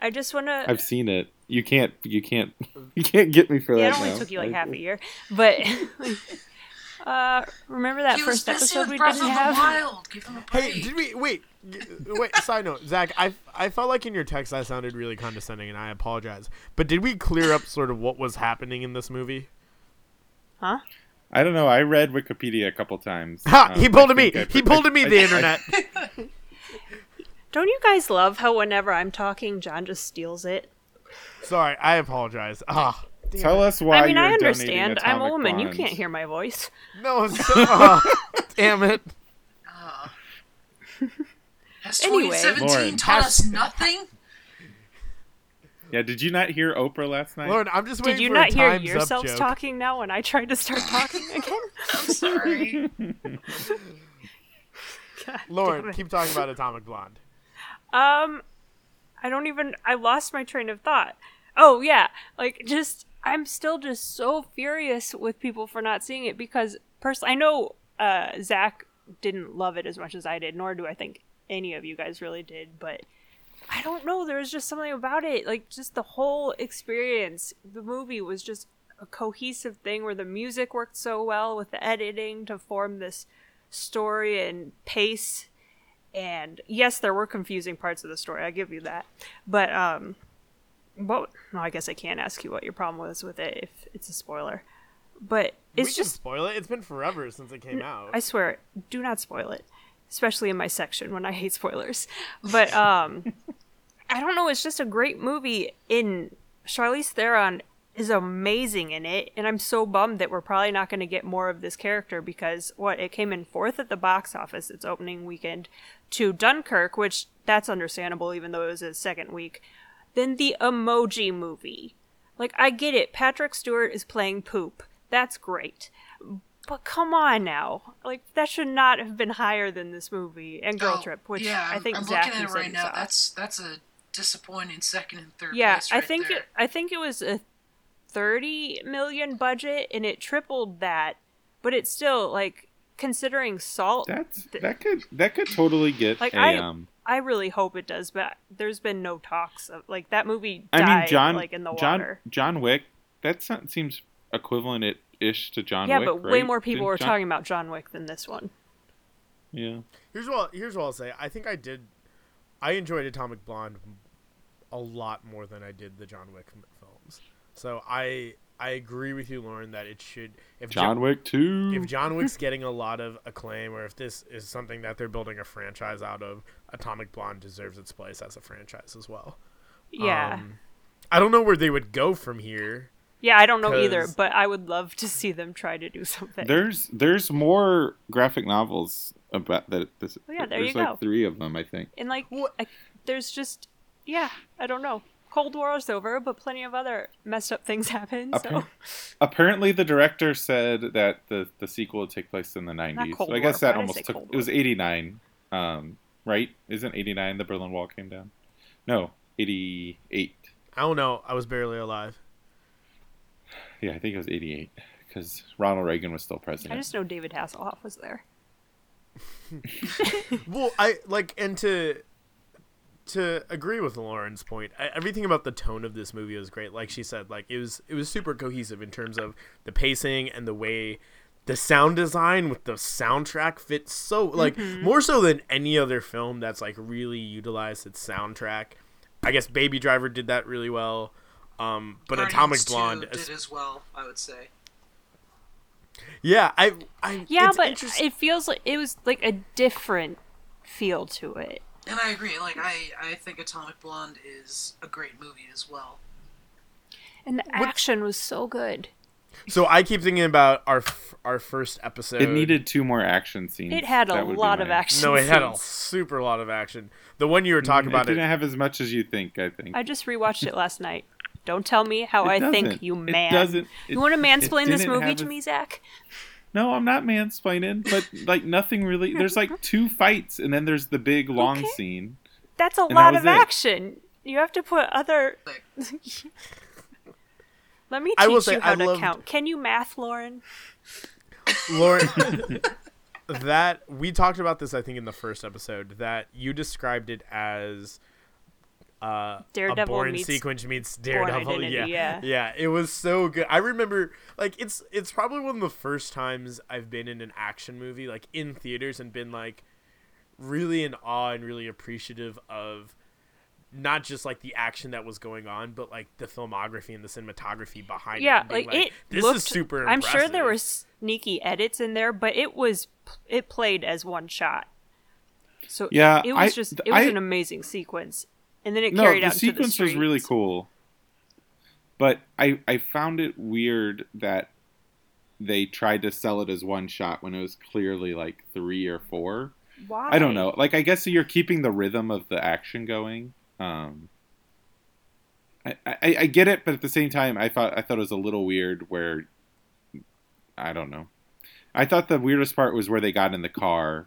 I just want to I've seen it. You can't. You can't. <laughs> You can't get me for Yeah, that. it only now. took you like I- half a year. But <laughs> uh remember that He first busy episode with we Breath didn't of have? the Wild. Give him a break. Hey, did we wait? Wait. Side note, Zach. I I felt like in your text I sounded really condescending, and I apologize. But did we clear up sort of what was happening in this movie? Huh? I don't know. I read Wikipedia a couple times. Ha! Um, he pulled I me. I He pulled to me. The I- internet. <laughs> Don't you guys love how whenever I'm talking, John just steals it? Sorry, I apologize. Ah, damn Tell it. us why. I mean, you're I donating understand. I'm a Atomic woman. You can't hear my voice. No, <laughs> so, ah, <laughs> damn it. <laughs> Has Anyway. 2017 Lauren, taught has- us nothing? Yeah, did you not hear Oprah last night? Lauren, I'm just Did waiting you for not a hear time's up yourselves talking now when I tried to start talking again? I'm sorry. God Lauren, keep talking about Atomic Blonde. Um, I don't even. I lost my train of thought. Oh yeah, like just I'm still just so furious with people for not seeing it because personally, I know uh, Zach didn't love it as much as I did, nor do I think any of you guys really did. But I don't know. There was just something about it, like just the whole experience. The movie was just a cohesive thing where the music worked so well with the editing to form this story and pace and yes there were confusing parts of the story i give you that but um what well, i guess i can't ask you what your problem was with it if it's a spoiler but we it's can just spoil it. It's been forever since it came out. i swear do not spoil it especially in my section when i hate spoilers but <laughs> um i don't know it's just a great movie in charlize theron is amazing in it and i'm so bummed that we're probably not going to get more of this character because what it came in fourth at the box office its opening weekend to dunkirk which that's understandable even though it was its second week then the emoji movie like i get it patrick stewart is playing poop that's great but come on now like that should not have been higher than this movie and girl Oh, trip which yeah, i I'm- think I'm Zach, looking at it said right now. saw. That's that's a disappointing second and third yeah place. i right think there. it, i think it was a 30 million budget and it tripled that but it's still like considering salt That's that could that could totally get Like, a I- um. I really hope it does but there's been no talks of like that movie I mean, John like in the John water John Wick. That so- seems equivalent ish to John yeah Wick. but way more people Didn't were John- talking about john wick than this one Yeah. Here's what here's what I'll say. I think I did. I enjoyed Atomic Blonde a lot more than I did the John Wick films. So I I agree with you, Lauren, that it should if John Jo- Wick two. if John Wick's getting a lot of acclaim, or if this is something that they're building a franchise out of, Atomic Blonde deserves its place as a franchise as well. yeah Um, I don't know where they would go from here. yeah i don't know either, but i would love to see them try to do something There's there's more graphic novels about that. This, Oh, yeah, there there's you like go. three of them, I think. and like What- I, there's just yeah i don't know cold war is over but plenty of other messed up things <laughs> happen so Appar- Apparently, the director said that the the sequel would take place in the 90s. Cold So I guess War. that Why did I almost took. It was 89, um, right? Isn't 89 the Berlin Wall came down? No, 88. I don't know. I was barely alive. Yeah, I think it was 88 because Ronald Reagan was still president. i just know david hasselhoff was there <laughs> Well, I like and to to agree with Lauren's point, I, everything about the tone of this movie was great. Like she said, like it was it was super cohesive in terms of the pacing and the way the sound design with the soundtrack fits so like more so than any other film that's like really utilized its soundtrack. I guess Baby Driver did that really well. Um, but Guardians Atomic 2 Blonde, did as well. I would say. yeah, I, I yeah it's but interesting- it feels like it was like a different feel to it And I agree. Like I, I think Atomic Blonde is a great movie as well. and the action was so good so I keep thinking about our f- our first episode. it needed two more action scenes. it had a That would lot my- of action No, it had a super lot of action. The one you were talking mm, It about, didn't it, have as much as you think. I think. i just rewatched it last night don't tell me how It i think doesn't. you It man doesn't. you want to mansplain this movie to as- me zach No, I'm not mansplaining, but <laughs> like nothing really. There's like two fights, and then there's the big long Okay. scene. That's a lot was of it. action. You have to put other. <laughs> Let me teach I will say you how I to loved- count. Can you math, Lauren? Lauren, <laughs> that we talked about this, I think, in the first episode. That you described it as uh, a Daredevil Bourne meets sequence meets Daredevil. Identity, <laughs> yeah, yeah. it was so good. I remember, like, it's it's probably one of the first times I've been in an action movie, like in theaters, and been like really in awe and really appreciative of not just like the action that was going on, but like the filmography and the cinematography behind it. Yeah, and being like, it. This looked, is super. I'm sure there were sneaky edits in there, but it was it played as one shot. So Yeah, it was I- just it was I- an amazing sequence, and then it No, carried the out into the sequence was really cool, but I I found it weird that they tried to sell it as one shot when it was clearly like three or four. Why? I don't know. Like I guess you're keeping the rhythm of the action going. Um, I, I, I get it, but at the same time, I thought I thought it was a little weird. Where I don't know. I thought the weirdest part was where they got in the car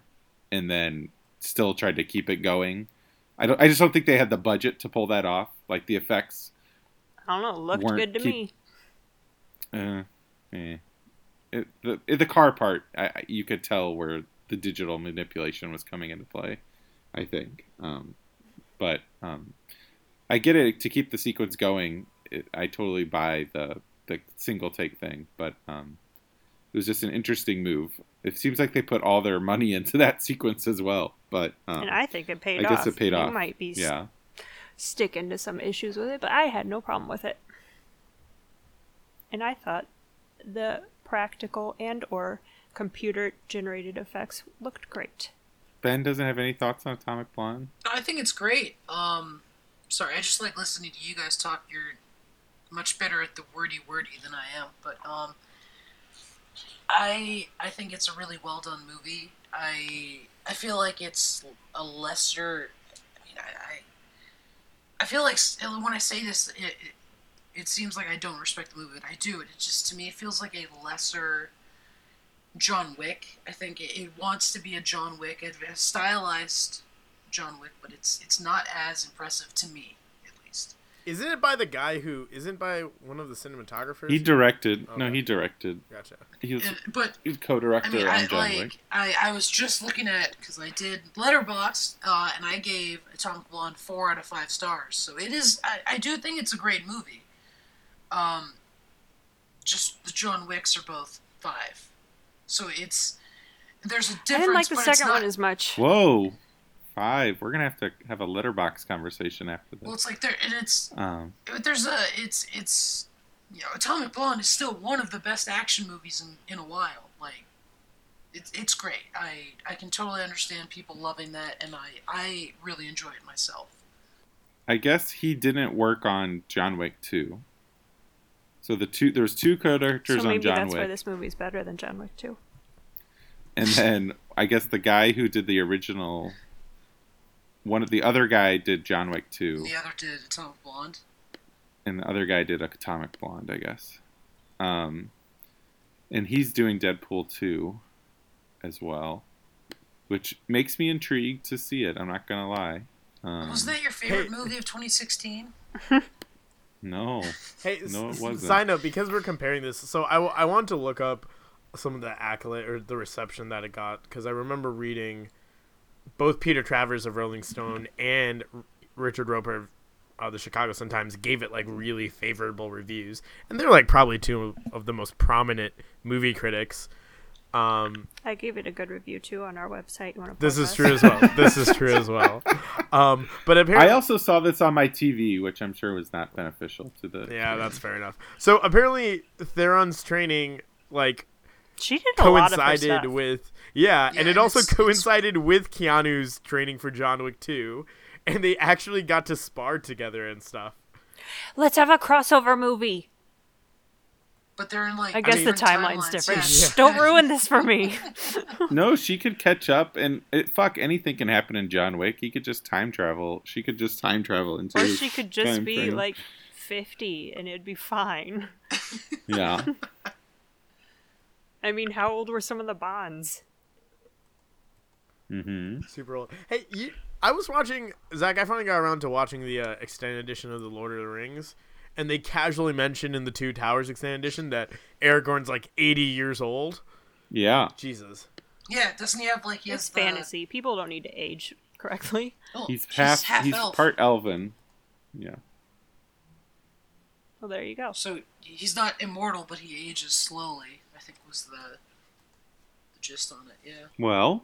and then still tried to keep it going. I don't. I just don't think they had the budget to pull that off. Like the effects. I don't know. It looked good to keep- me. Uh, eh. It, the the car part, I, you could tell where the digital manipulation was coming into play. I think, um, but um, I get it to keep the sequence going. It, I totally buy the the single take thing, but um, it was just an interesting move. It seems like they put all their money into <laughs> that sequence as well, but um, and I think it paid I off. guess it paid you off. might be s- yeah. sticking to some issues with it, but I had no problem with it. And I thought the practical and or computer generated effects looked great. Ben doesn't have any thoughts on Atomic Blonde. I think it's great. Um, sorry, I just like listening to you guys talk. You're much better at the wordy wordy than I am, but um, I I think it's a really well done movie. I I feel like it's a lesser. I mean, I I, I feel like when I say this, it, it it seems like I don't respect the movie, but I do. It just to me, it feels like a lesser. John Wick. I think it, it wants to be a John Wick, a, stylized John Wick, but it's it's not as impressive to me, at least. Isn't it by the guy who isn't by one of the cinematographers? He directed. No, he directed. Gotcha. He was, And, but he was co-director I mean, on I John like Wick. I, I was just looking at because I did Letterboxd, uh, and I gave Atomic Blonde four out of five stars. So it is. I, I do think it's a great movie. Um, just the John Wicks are both five, so it's there's a difference. I didn't like the but it's second one not- as much. Whoa, five. We're gonna have to have a Letterboxd conversation after this. Well, it's like there, and it's Um, there's a it's it's you know Atomic Blonde is still one of the best action movies in, in a while. Like it's it's great. I I can totally understand people loving that, and I I really enjoy it myself. I guess he didn't work on John Wick two. So the two there's two co-directors So on maybe John that's Wick, That's why this movie's better than John Wick 2. and then I guess the guy who did the original, one of the other guy did John Wick two. The other did Atomic Blonde. and the other guy did Atomic Blonde, I guess. Um, and he's doing Deadpool 2 as well, which makes me intrigued to see it. I'm not gonna lie. Um, Was that your favorite hey. movie of 2016? <laughs> no, <laughs> Hey, No, s- it wasn't. side note because we're comparing this, so I, w- I want to look up some of the accolade or the reception that it got because I remember reading both Peter Travers of Rolling Stone and R- Richard Roeper of uh, the Chicago Sun Times gave it like really favorable reviews, and they're like probably two of the most prominent movie critics. Um, I gave it a good review too on our website. You want to this is true as well. this is true as well. <laughs> Um, but apparently, I also saw this on my TV, which I'm sure was not beneficial to the. yeah, that's fair enough. So apparently, Theron's training like She did a lot of her coincided stuff. with yeah, and it also it's- it's- coincided with Keanu's training for John Wick 2 and they actually got to spar together and stuff. Let's have a crossover movie. But they're in like I guess the different timeline's timelines, different. yeah. Shh, Don't ruin this for me. <laughs> <laughs> No, she could catch up, and it, fuck anything can happen in John Wick. He could just time travel. She could just time travel into. or she could just be frame. like 50 and it'd be fine. <laughs> Yeah. I mean, how old were some of the Bonds? Mm-hmm. Super old. Hey, you, I was watching Zach. I finally got around to watching the uh, extended edition of the Lord of the Rings, and they casually mentioned in the Two Towers extended edition that Aragorn's like 80 years old. Yeah. Jesus. Yeah, doesn't he have like he It's has the- fantasy. People don't need to age correctly. oh, He's half. he's elf. part elven. Yeah. Well, there you go. So he's not immortal, but he ages slowly. I think was the, the gist on it. Yeah. Well,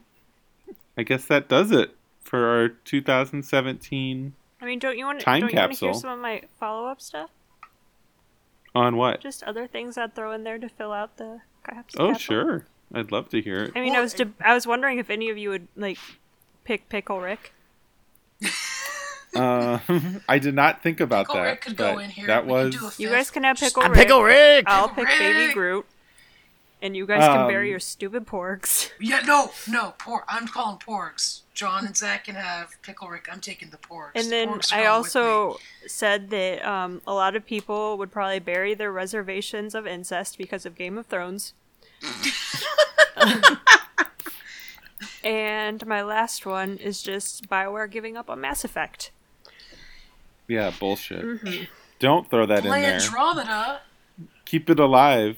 I guess that does it for our 2017 I mean, don't you want to Time don't you want to hear capsule. some of my follow-up stuff? on what? Just other things I'd throw in there to fill out the caps. Oh, capsule. sure. I'd love to hear it. I mean, I was deb- I was wondering if any of you would like pick Pickle Rick. <laughs> Uh, I did not think about Pickle that. Rick could go in here. That We was do a You guys can have Pickle I'm Rick. Pickle Rick. I'll Pickle pick Baby Rick. Groot. And you guys can Um, bury your stupid porgs. <laughs> Yeah, no, no, pork. I'm calling porgs. John and Zach can have pickle Rick. I'm taking the porgs. And The then porgs are I going with me. also said that um, a lot of people would probably bury their reservations of incest because of Game of Thrones. <laughs> and my last one is just Bioware giving up on Mass Effect. Yeah, bullshit. Mm-hmm. Don't throw that in play there. Andromeda. Keep it alive.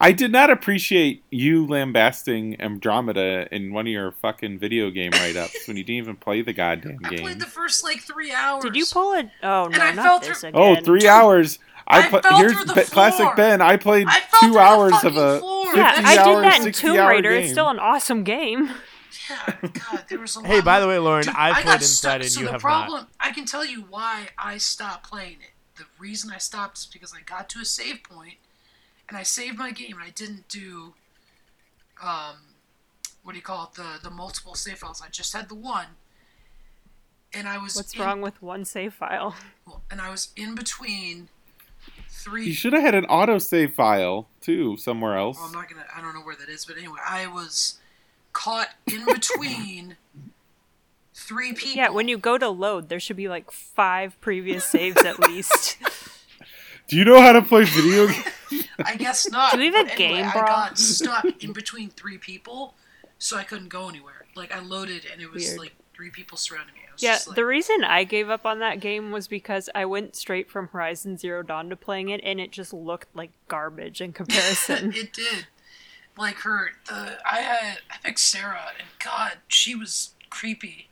I did not appreciate you lambasting Andromeda in one of your fucking video game <laughs> write-ups when you didn't even play the goddamn game. I game. played the first like three hours. Did you pull it? Oh no, I not fell this through- oh, again. Oh, three <laughs> hours. I, I pla- fell here's through the Be- classic. Ben. I played I fell through two the hours of fucking a floor. 50 Yeah, That's- I did that in Tomb Raider. game. It's still an awesome game. Yeah, God, there was a <laughs> lot. Hey, by the way, Lauren, Dude, I got played stuck- inside and so you the have problem, I can tell you why I stopped playing it. The reason I stopped is because I got to a save point, and I saved my game, and I didn't do, um, what do you call it, the the multiple save files. I just had the one, and I was What's in- wrong with one save file? And I was in between three. You should have had an auto save file too somewhere else. Well, I'm not gonna. I don't know where that is, but anyway, I was caught in between three people. Yeah, when you go to load, there should be like five previous saves at least. <laughs> Do you know how to play video games? <laughs> I guess not. Do we have a but anyway, game, I bro? got stuck in between three people, so I couldn't go anywhere. Like I loaded, and it was Weird. like three people surrounding me. I was yeah, just like, the reason I gave up on that game was because I went straight from Horizon Zero Dawn to playing it, and it just looked like garbage in comparison. <laughs> it did. Like her, the I had I picked Sarah, and God, she was creepy.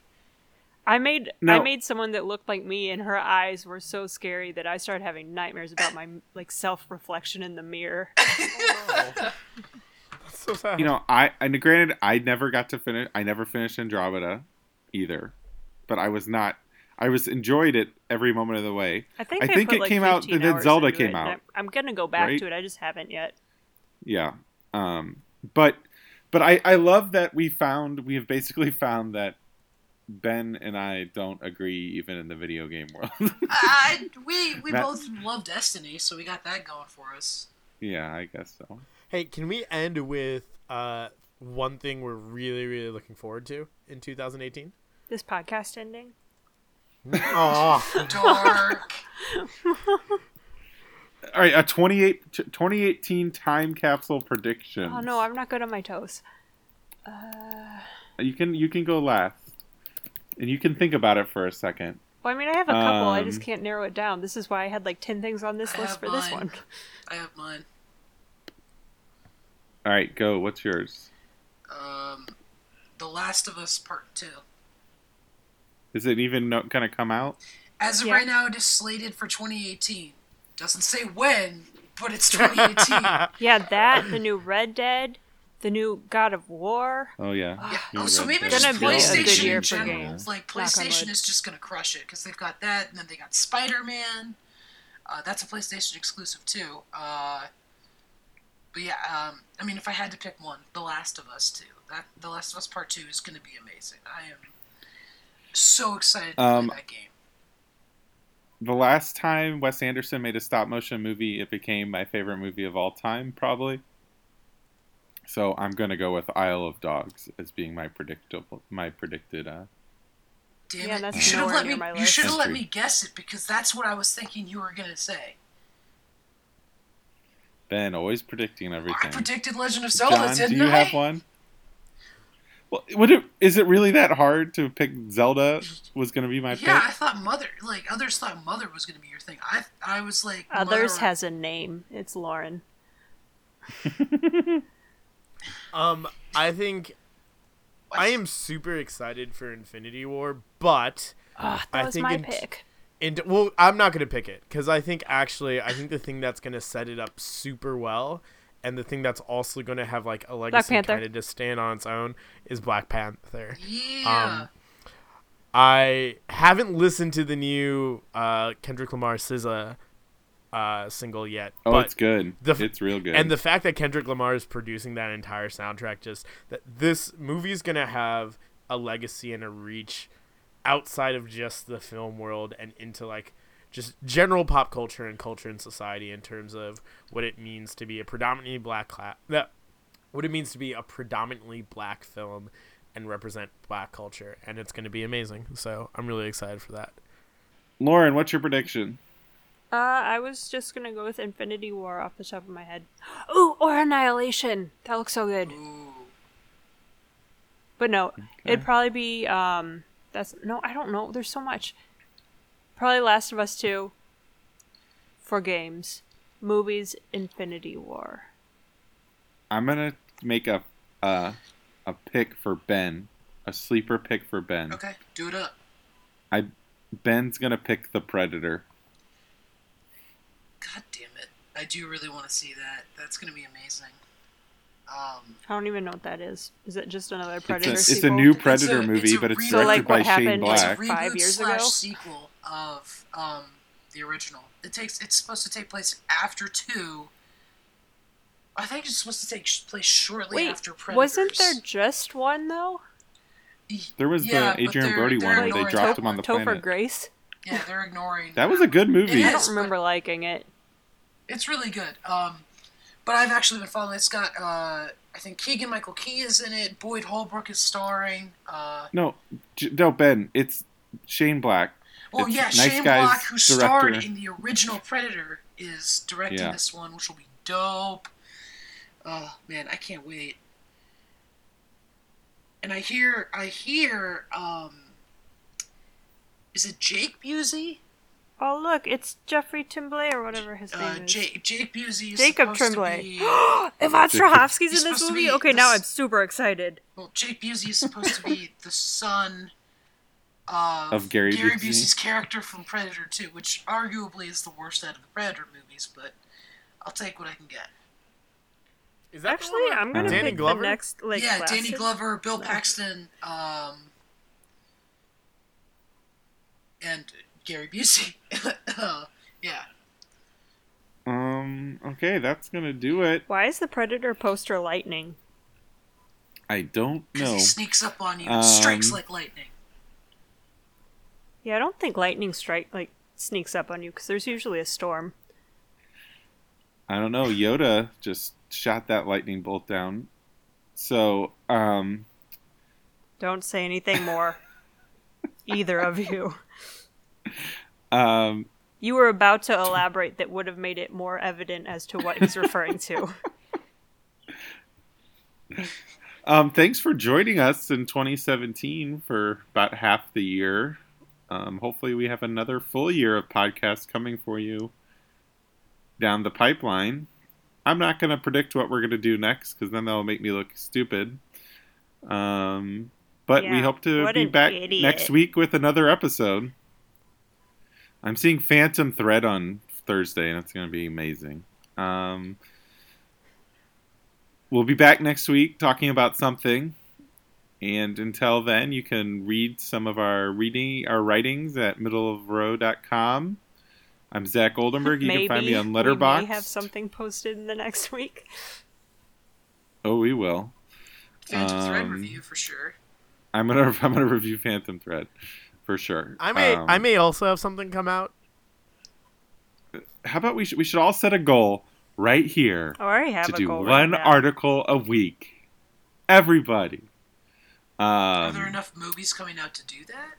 I made I made someone that looked like me, and her eyes were so scary that I started having nightmares about my like self reflection in the mirror. <laughs> That's so sad. you know, I and granted, I never got to finish. I never finished Andromeda either, but I was not. I was enjoyed it every moment of the way. I think I I think it like, came out and then Zelda came it, out, I- I'm gonna go back right? to it. I just haven't yet. Yeah. Um, but but I I love that we found we have basically found that Ben and I don't agree even in the video game world. <laughs> I we we Matt- both love Destiny, so we got that going for us. yeah, I guess so. Hey, can we end with uh, one thing we're really, really looking forward to in 2018? This podcast ending. <laughs> oh, Dark. <laughs> All right, a 28, 2018 time capsule prediction. Oh no, I'm not good on my toes. You can you can go last, and you can think about it for a second. Well, I mean, I have a couple. I just Um, can't narrow it down. This is why I had like ten things on this I list have for this one. I have mine. All right, go. What's yours? Um, The Last of Us Part Two. Is it even no, gonna come out? As of Yeah. right now, it is slated for 2018. Doesn't say when, but it's 2018. <laughs> Yeah, that the new Red Dead, the new God of War. Oh yeah. Yeah. Oh, so Red maybe Dead. just Gonna be a PlayStation good year in general. games. Like PlayStation is just gonna crush it because they've got that, and then they got Spider Man. Uh, that's a PlayStation exclusive too. Uh, but yeah, um, I mean, if I had to pick one, The Last of Us Two. That The Last of Us Part Two is gonna be amazing. I am so excited to Um, play that game. The last time Wes Anderson made a stop motion movie, it became my favorite movie of all time, probably. So I'm gonna go with Isle of Dogs as being my predictable, my predicted. Uh, Damn yeah, it! that's you should have let me. You should have let me guess it because that's what I was thinking you were gonna say. ben always predicting everything. I everything. predicted Legend of Zelda, John, didn't do you I? have one? Well, would it is it really that hard to pick Zelda? Was gonna be my Yeah, I thought Mother. Like others thought Mother was gonna be your thing. I I was like Others Mother- has a name. It's Lauren. <laughs> Um, I think I am super excited for Infinity War, but Ah, I that was think my in- pick. and well, I'm not gonna pick it because I think actually I think the thing that's gonna set it up super well, and the thing that's also gonna have like a legacy Panther. kind of to stand on its own is Black Panther. Yeah. Um, I haven't listened to the new uh, Kendrick Lamar SZA uh, single yet, Oh, but it's good. the f- it's real good. and the fact that Kendrick Lamar is producing that entire soundtrack, just that this movie is gonna have a legacy and a reach outside of just the film world and into like just general pop culture and culture and society in terms of what it means to be a predominantly black class that what it means to be a predominantly black film and represent black culture, and it's going to be amazing. So I'm really excited for that. Lauren, what's your prediction? Uh, I was just gonna go with Infinity War off the top of my head. <gasps> Ooh, or Annihilation. That looks so good. Ooh. But no, it'd probably be um. That's no, I don't know. There's so much. Probably Last of Us Two. For games, movies, Infinity War. I'm gonna make a uh, a pick for Ben, a sleeper pick for Ben. Okay, do it up. I Ben's gonna pick the Predator. God damn it. I do really want to see that. That's going to be amazing. Um, I don't even know what that is. Is it just another It's Predator a, it's a sequel? new It's a- Predator it's movie, a but it's. So, directed like, by what Shane happened- it's a Black. Black. Five years slash ago? sequel of um, the original. It takes. It's supposed to take place after two. I think it's supposed to take place shortly Wait, after Predators. wasn't there just one though? There was Yeah, the but Adrian they're- Brody they're one where they dropped that him on the Topher planet. Grace. Yeah, they're ignoring. That was a good movie. It I don't remember liking it. It's really good. Um, but I've actually been following. It's got. Uh, I think Keegan Michael Key is in it. Boyd Holbrook is starring. Uh, No, no, Ben. It's Shane Black. well, It's yeah, Nice Shane Guys Black, who starred in the original Predator, is directing Yeah. this one, which will be dope. Oh man, I can't wait. And I hear, I hear, um, is it Jake Busey? Oh look, it's Jeffrey Tremblay or whatever his Uh, name is. Jake, Jake Busey is Jacob supposed Tremblay. to be. <gasps> Yvonne Strahovski's in this movie. be Okay, now this- I'm super excited. Well, Jake Busey is supposed to be the son of, Of Gary Busey. Busey's character from Predator 2, which arguably is the worst out of the Predator movies, but I'll take what I can get. Is that Actually, I'm gonna Danny pick Glover? the next like yeah, classic. Danny Glover, Bill Paxton, um, and Gary Busey. <laughs> Uh, yeah. Um. Okay, that's gonna do it. Why is the Predator poster lightning? I don't know. he sneaks up on you and strikes Um, like lightning. Yeah, I don't think lightning strike like sneaks up on you because there's usually a storm. I don't know. Yoda just shot that lightning bolt down. So, um, Don't say anything more. <laughs> Either of you. Um, You were about to elaborate that would have made it more evident as to what he's referring to. <laughs> um, thanks for joining us in 2017 for about half the year. Um, hopefully, we have another full year of podcasts coming for you down the pipeline. I'm not going to predict what we're going to do next because then that'll make me look stupid. Um, but we hope to be back idiot. next week with another episode. I'm seeing Phantom Thread on Thursday, and it's going to be amazing. Um, we'll be back next week talking about something. And until then, you can read some of our reading our writings at middleofrow.com. I'm Zach Oldenburg. You Maybe can find me on we may have something posted in the next week. Oh, we will. Phantom Thread um, review for sure. I'm gonna <laughs> I'm gonna review Phantom Thread for sure. I may Um, I may also have something come out. How about we should we should all set a goal right here I already have to a do goal one right article a week. Everybody. Um, Are there enough movies coming out to do that?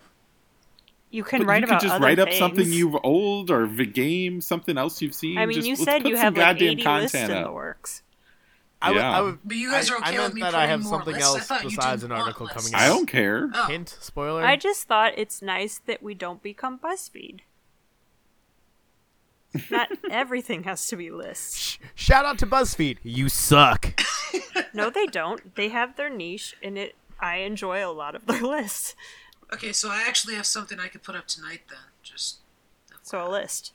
You can but write you about could just other write up things. something you've old or the game, something else you've seen. I mean, Just- you said you have like 80 lists in the works. I would, I would, But you guys are okay I with meant me that I putting have more something lists? I else thought you besides an didn't want article lists. coming I don't care. Oh. Hint, spoiler. I just thought it's nice that we don't become BuzzFeed. Not <laughs> everything has to be lists. Shout out to BuzzFeed. You suck. <laughs> No, they don't. They have their niche, and it. I enjoy a lot of their lists. Okay, so I actually have something I could put up tonight then. Just So a list.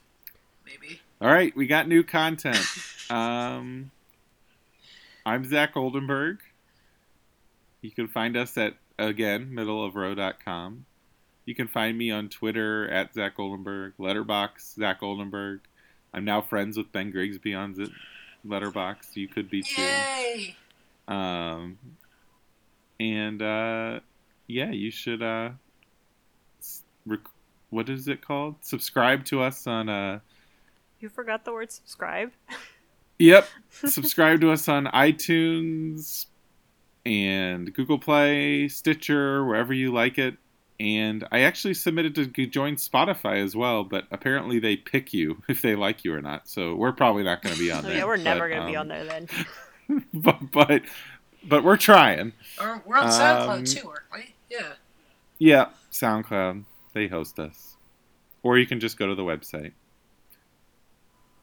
maybe. All right, we got new content. <laughs> um, I'm Zach Oldenburg. You can find us at again middleofrow.com. You can find me on Twitter at Zach Oldenburg, Letterboxd Zach Oldenburg. I'm now friends with Ben Grigsby on Z- Letterboxd. You could be too. Yay! Um, and uh, yeah, you should. Uh, rec- what is it called? Subscribe to us on uh, You forgot the word subscribe. <laughs> Yep. <laughs> Subscribe to us on iTunes and Google Play, Stitcher, wherever you like it. And I actually submitted to join Spotify as well, but apparently they pick you <laughs> if they like you or not. So we're probably not going to be on <laughs> there. yeah, we're never gonna be um, on there then. But, but but we're trying. Or we're on SoundCloud Um, too, aren't we? Yeah. Yeah, SoundCloud. They host us. Or you can just go to the website.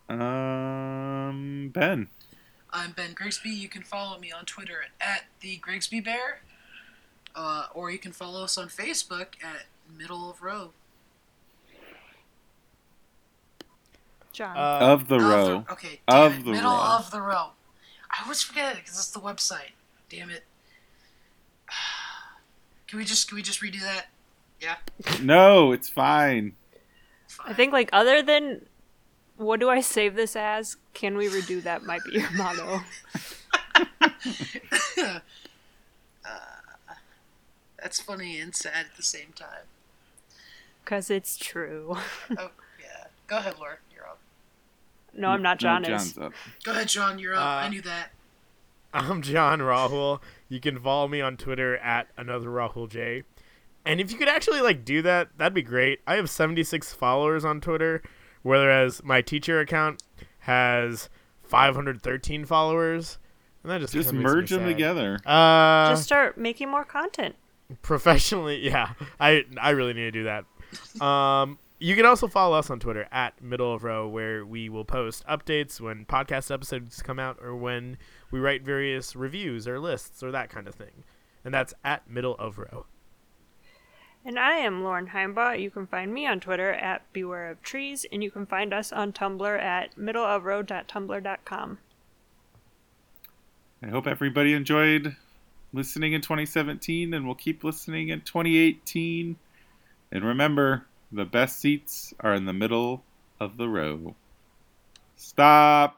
Um, Ben. I'm Ben Grigsby. You can follow me on Twitter at the Grigsby Bear, uh, or you can follow us on Facebook at Middle of Row. John. Uh, of the Of row. okay. Of damn it, the Middle Row. of the Row. I always forget it because it's the website. Damn it. <sighs> Can we just can we just redo that? Yeah. No, it's fine. I think like other than what do I save this as? Can we redo that? Might be your motto. <laughs> That's funny and sad at the same time. Because it's true. Oh yeah. Go ahead, Laura. You're up. No, I'm not. John no, is. Up. Go ahead, John. You're up. Uh, I knew that. I'm John Rahul. You can follow me on Twitter at another Rahul J. And if you could actually like do that, that'd be great. I have 76 followers on Twitter, whereas my teacher account has 513 followers. And that just Just kinda makes me merge them sad. together. Uh, Just start making more content. professionally, <laughs> yeah. I I really need to do that. Um, you can also follow us on Twitter at Middle of Row, where we will post updates when podcast episodes come out or when we write various reviews or lists or that kind of thing. And that's at Middle of Row. And I am Lauren Heimbaugh. You can find me on Twitter at Beware of Trees, and you can find us on Tumblr at middleofroad.tumblr.com. I hope everybody enjoyed listening in 2017 and we'll keep listening in 2018. And remember, the best seats are in the middle of the row. Stop.